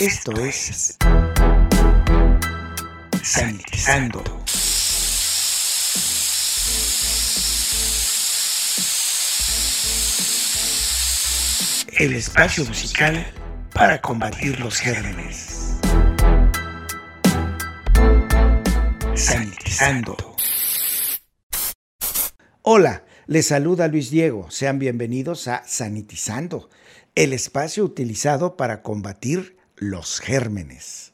Esto es Sanitizando. El espacio musical para combatir los gérmenes. Sanitizando. Hola, les saluda Luis Diego. Sean bienvenidos a Sanitizando, el espacio utilizado para combatir los gérmenes.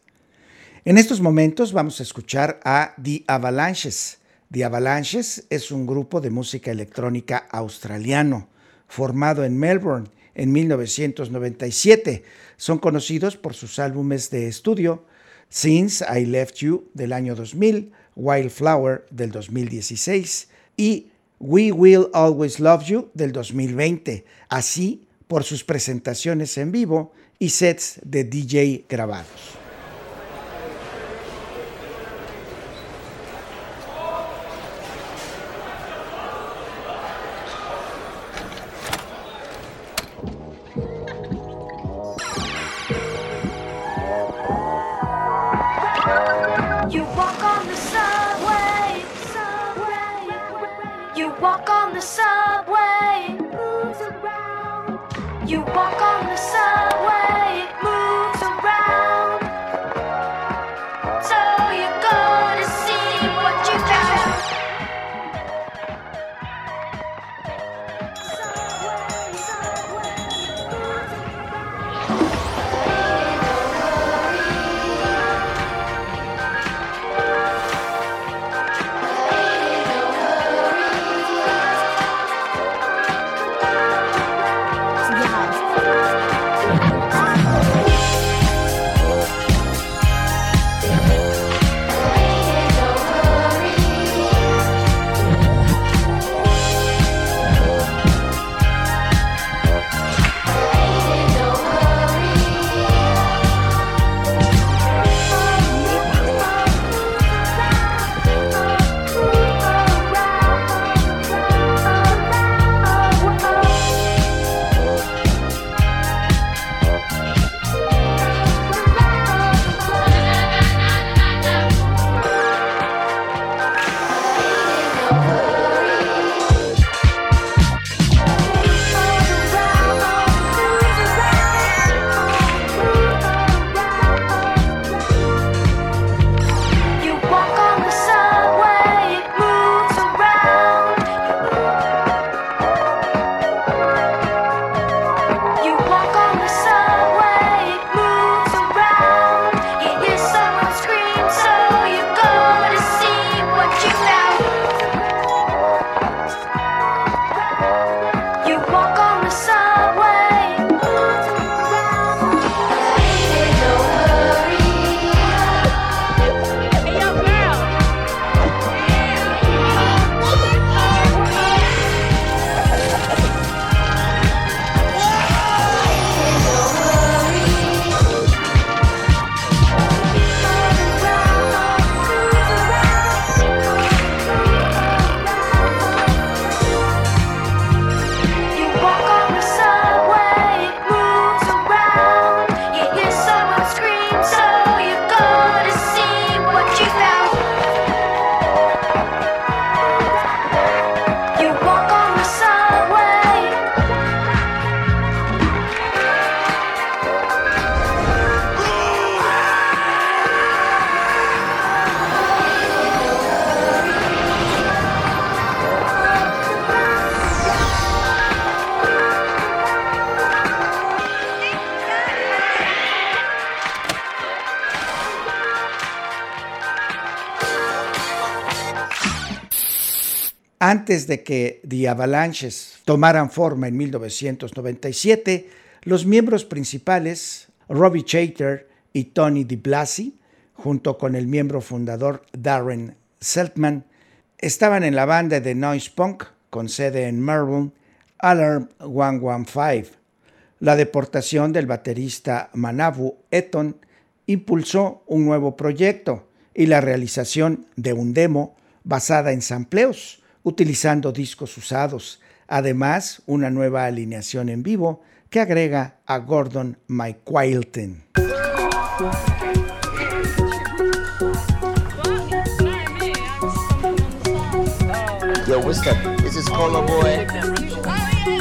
En estos momentos vamos a escuchar a The Avalanches. The Avalanches es un grupo de música electrónica australiano formado en Melbourne en 1997. Son conocidos por sus álbumes de estudio Since I Left You del año 2000, Wildflower del 2016 y We Will Always Love You del 2020, así por sus presentaciones en vivo y sets de DJ grabados. Antes de que The Avalanches tomaran forma en 1997, los miembros principales, Robbie Chater y Tony DiBlasi, junto con el miembro fundador Darren Seltman, estaban en la banda de noise punk con sede en Melbourne, Alarm 115. La deportación del baterista Manabu Eton impulsó un nuevo proyecto y la realización de un demo basada en sampleos utilizando discos usados, además una nueva alineación en vivo que agrega a Gordon McQuilton. Yo, what's up? This is Colo Boy.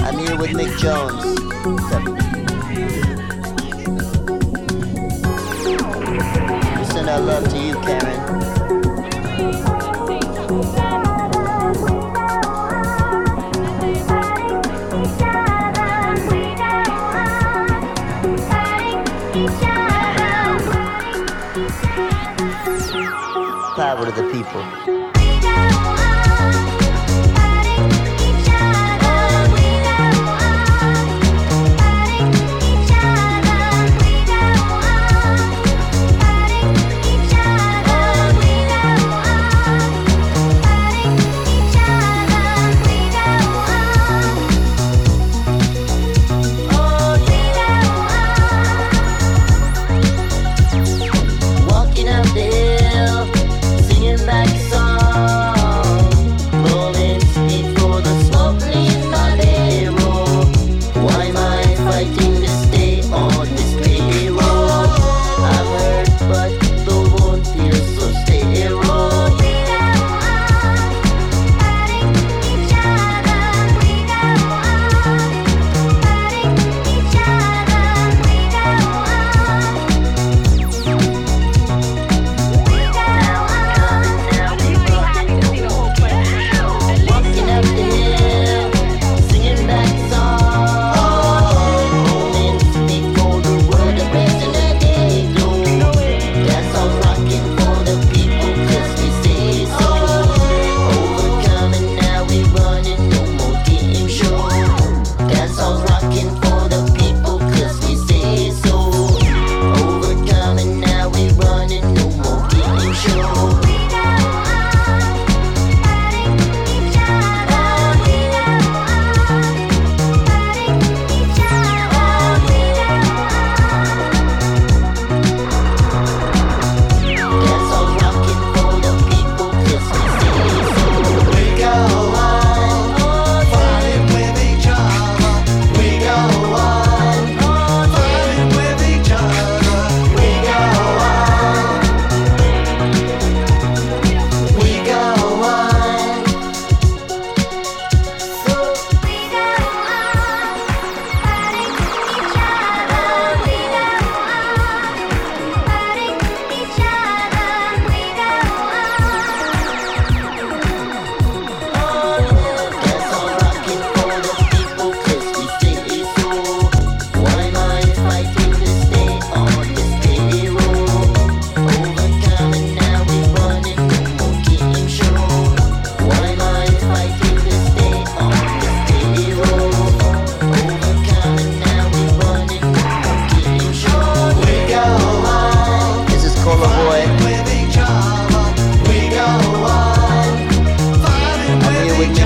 I'm here with Mick Jones. Send our love to you, Karen. Power to the people.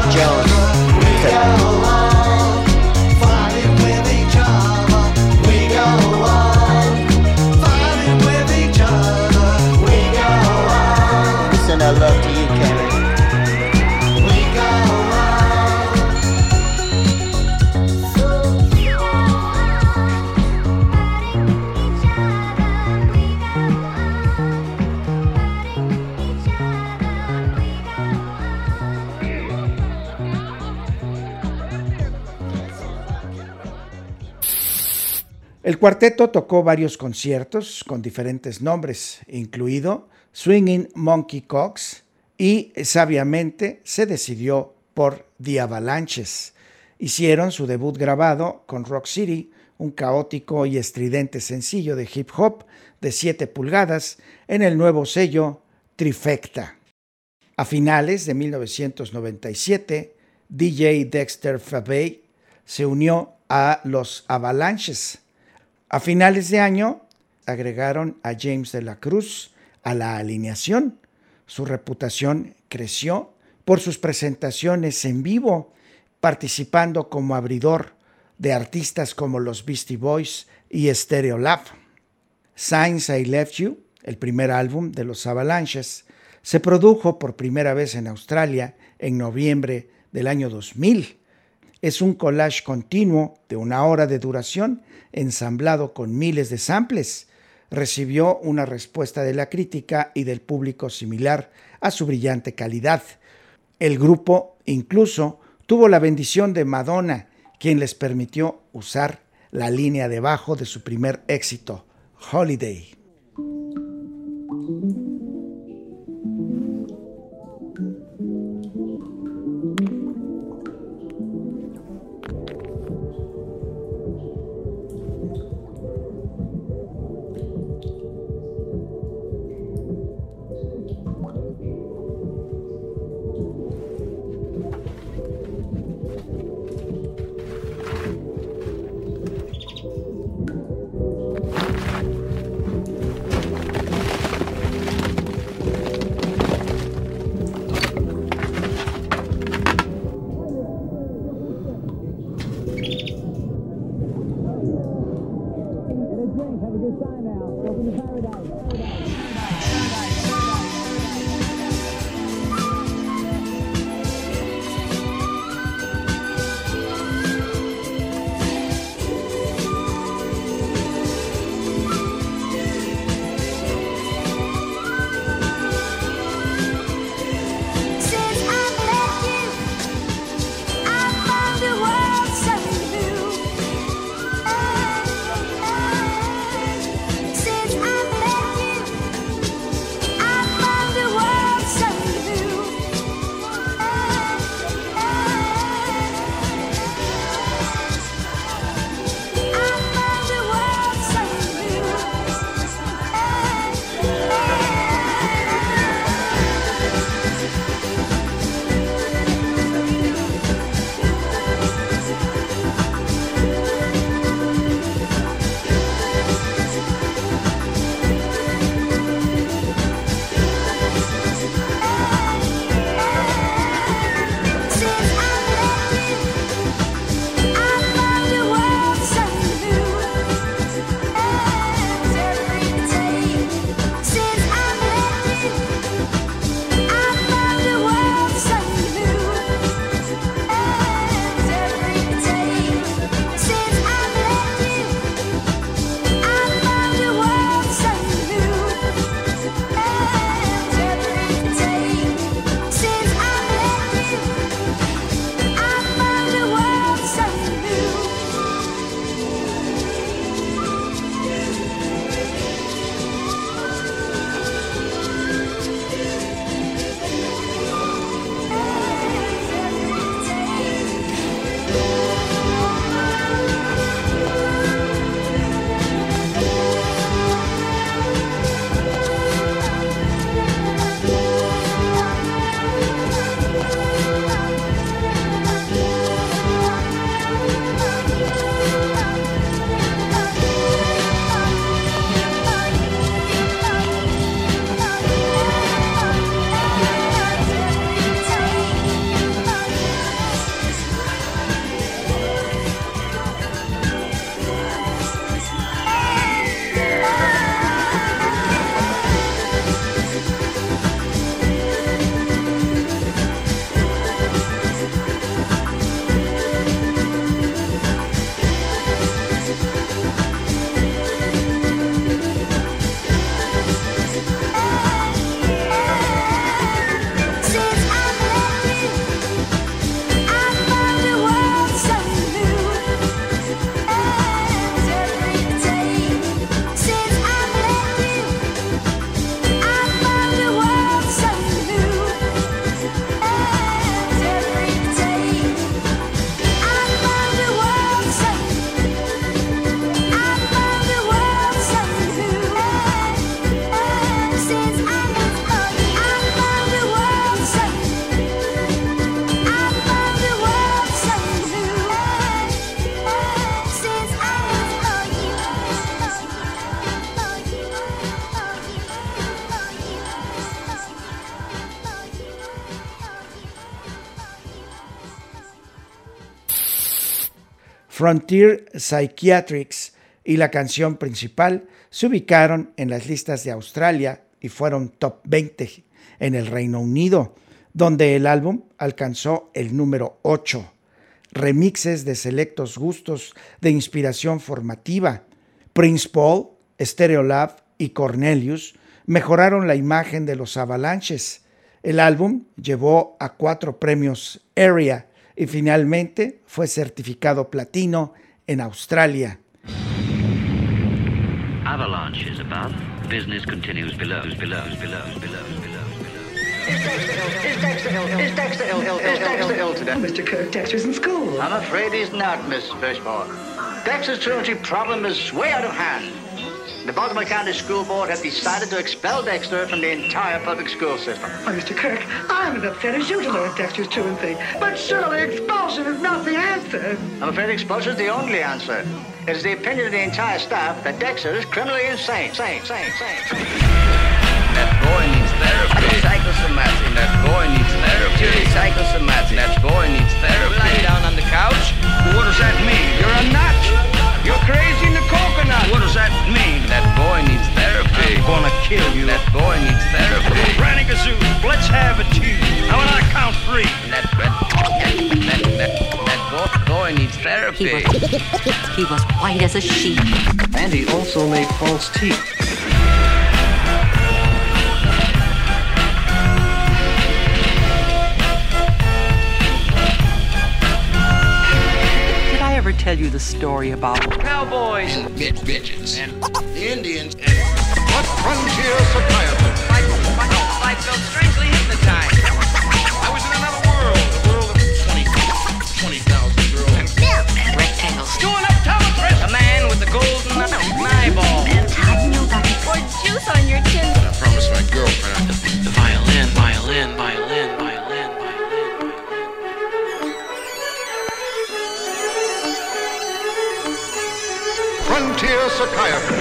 Jones. El cuarteto tocó varios conciertos con diferentes nombres, incluido Swinging Monkey Cox, y sabiamente se decidió por The Avalanches. Hicieron su debut grabado con Rock City, un caótico y estridente sencillo de hip hop de 7 pulgadas en el nuevo sello Trifecta. A finales de 1997, DJ Dexter Fabey se unió a los Avalanches. A finales de año agregaron a James de la Cruz a la alineación. Su reputación creció por sus presentaciones en vivo, participando como abridor de artistas como los Beastie Boys y Stereolab. Signs I Left You, el primer álbum de los Avalanches, se produjo por primera vez en Australia en noviembre del año 2000. Es un collage continuo de una hora de duración ensamblado con miles de samples, recibió una respuesta de la crítica y del público similar a su brillante calidad. El grupo incluso tuvo la bendición de Madonna, quien les permitió usar la línea de bajo de su primer éxito, Holiday. Frontier Psychiatrics y la canción principal se ubicaron en las listas de Australia y fueron top 20 en el Reino Unido, donde el álbum alcanzó el número 8. Remixes de selectos gustos de inspiración formativa. Prince Paul Stereolab y Cornelius mejoraron la imagen de los Avalanches. El álbum llevó a cuatro premios Area y finalmente fue certificado platino en Australia. Avalanche is above. Business continues below, below, below, below, below. Is Dexter ill? Is Dexter ill? Is Dexter ill today? Mr. Kirk, Dexter's in school. I'm afraid he's not, Miss Fishbone. Dexter's truancy problem is way out of hand. The Baltimore County School Board has decided to expel Dexter from the entire public school system. Why, Mr. Kirk, I'm as upset as you to learn Dexter's truancy. But surely expulsion is not the answer. I'm afraid expulsion is the only answer. It is the opinion of the entire staff that Dexter is criminally insane. Sane, sane, sane, sane. That boy needs therapy. Psychosomatic. That boy needs therapy. Psychosomatic. That boy He was, he was white as a sheet. And he also made false teeth. Did I ever tell you the story about Cowboys and Bitch, bitches. And Indians. And what frontier psychiatrist? I, I, I felt strangely hypnotized. Psychiatrist.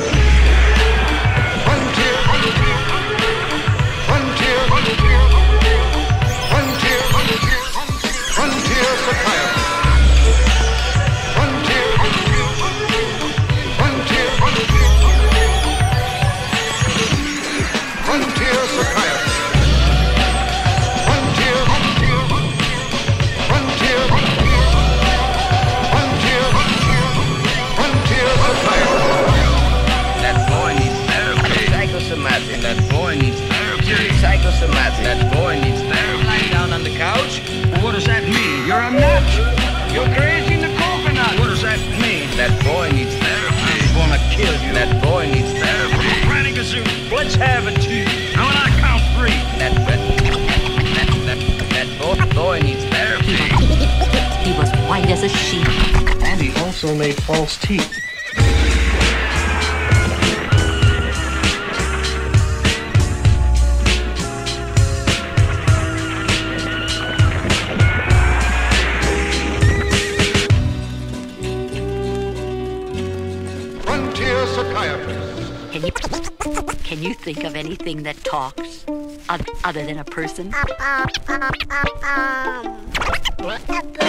Made false teeth. Frontier psychiatrist. Can you can you think of anything that talks oth- other than a person? Um, um, um, yeah,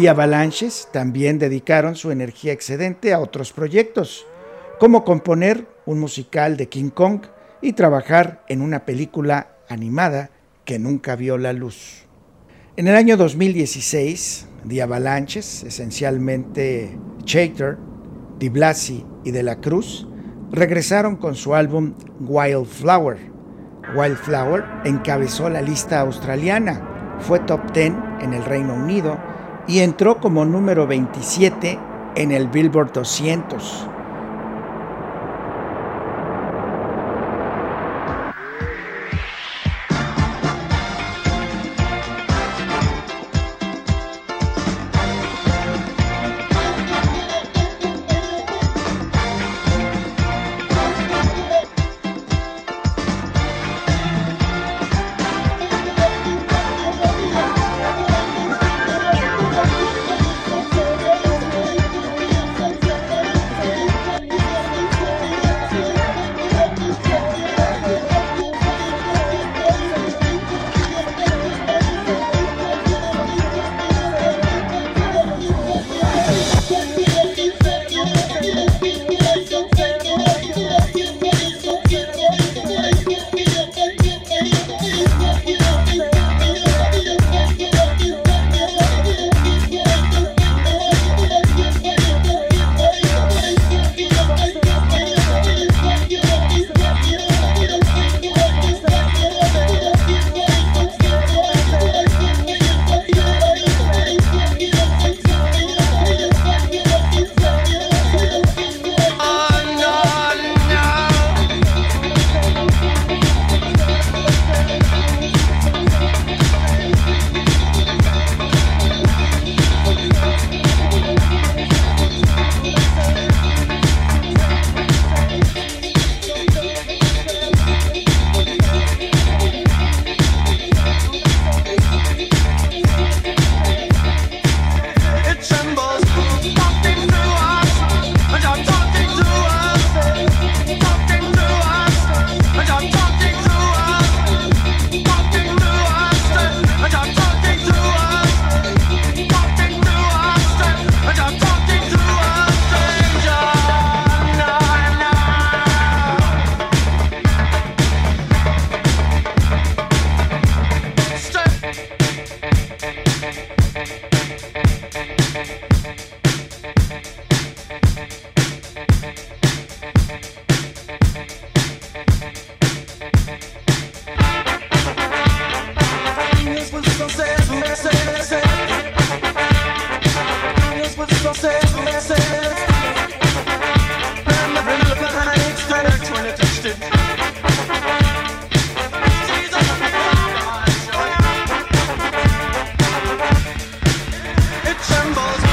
The Avalanches también dedicaron su energía excedente a otros proyectos, como componer un musical de King Kong y trabajar en una película animada que nunca vio la luz. En el año 2016, The Avalanches, esencialmente Chater, Di Blasi y De la Cruz, regresaron con su álbum Wildflower. Wildflower encabezó la lista australiana, fue top 10 en el Reino Unido y entró como número 27 en el Billboard 200. symbols.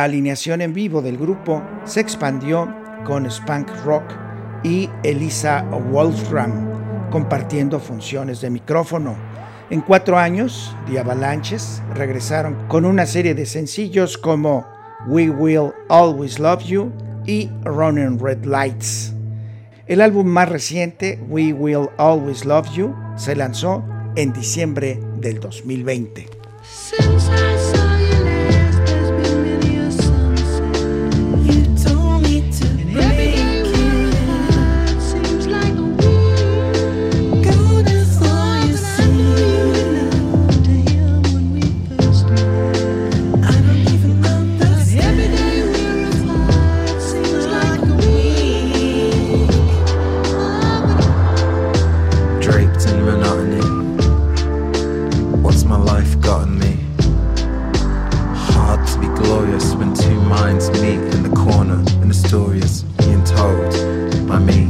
La alineación en vivo del grupo se expandió con Spunk Rock y Elisa Wolfram compartiendo funciones de micrófono. En cuatro años, The Avalanches regresaron con una serie de sencillos como We Will Always Love You y Running Red Lights. El álbum más reciente, We Will Always Love You, se lanzó en diciembre del 2020. Since I saw and the story is being told by me.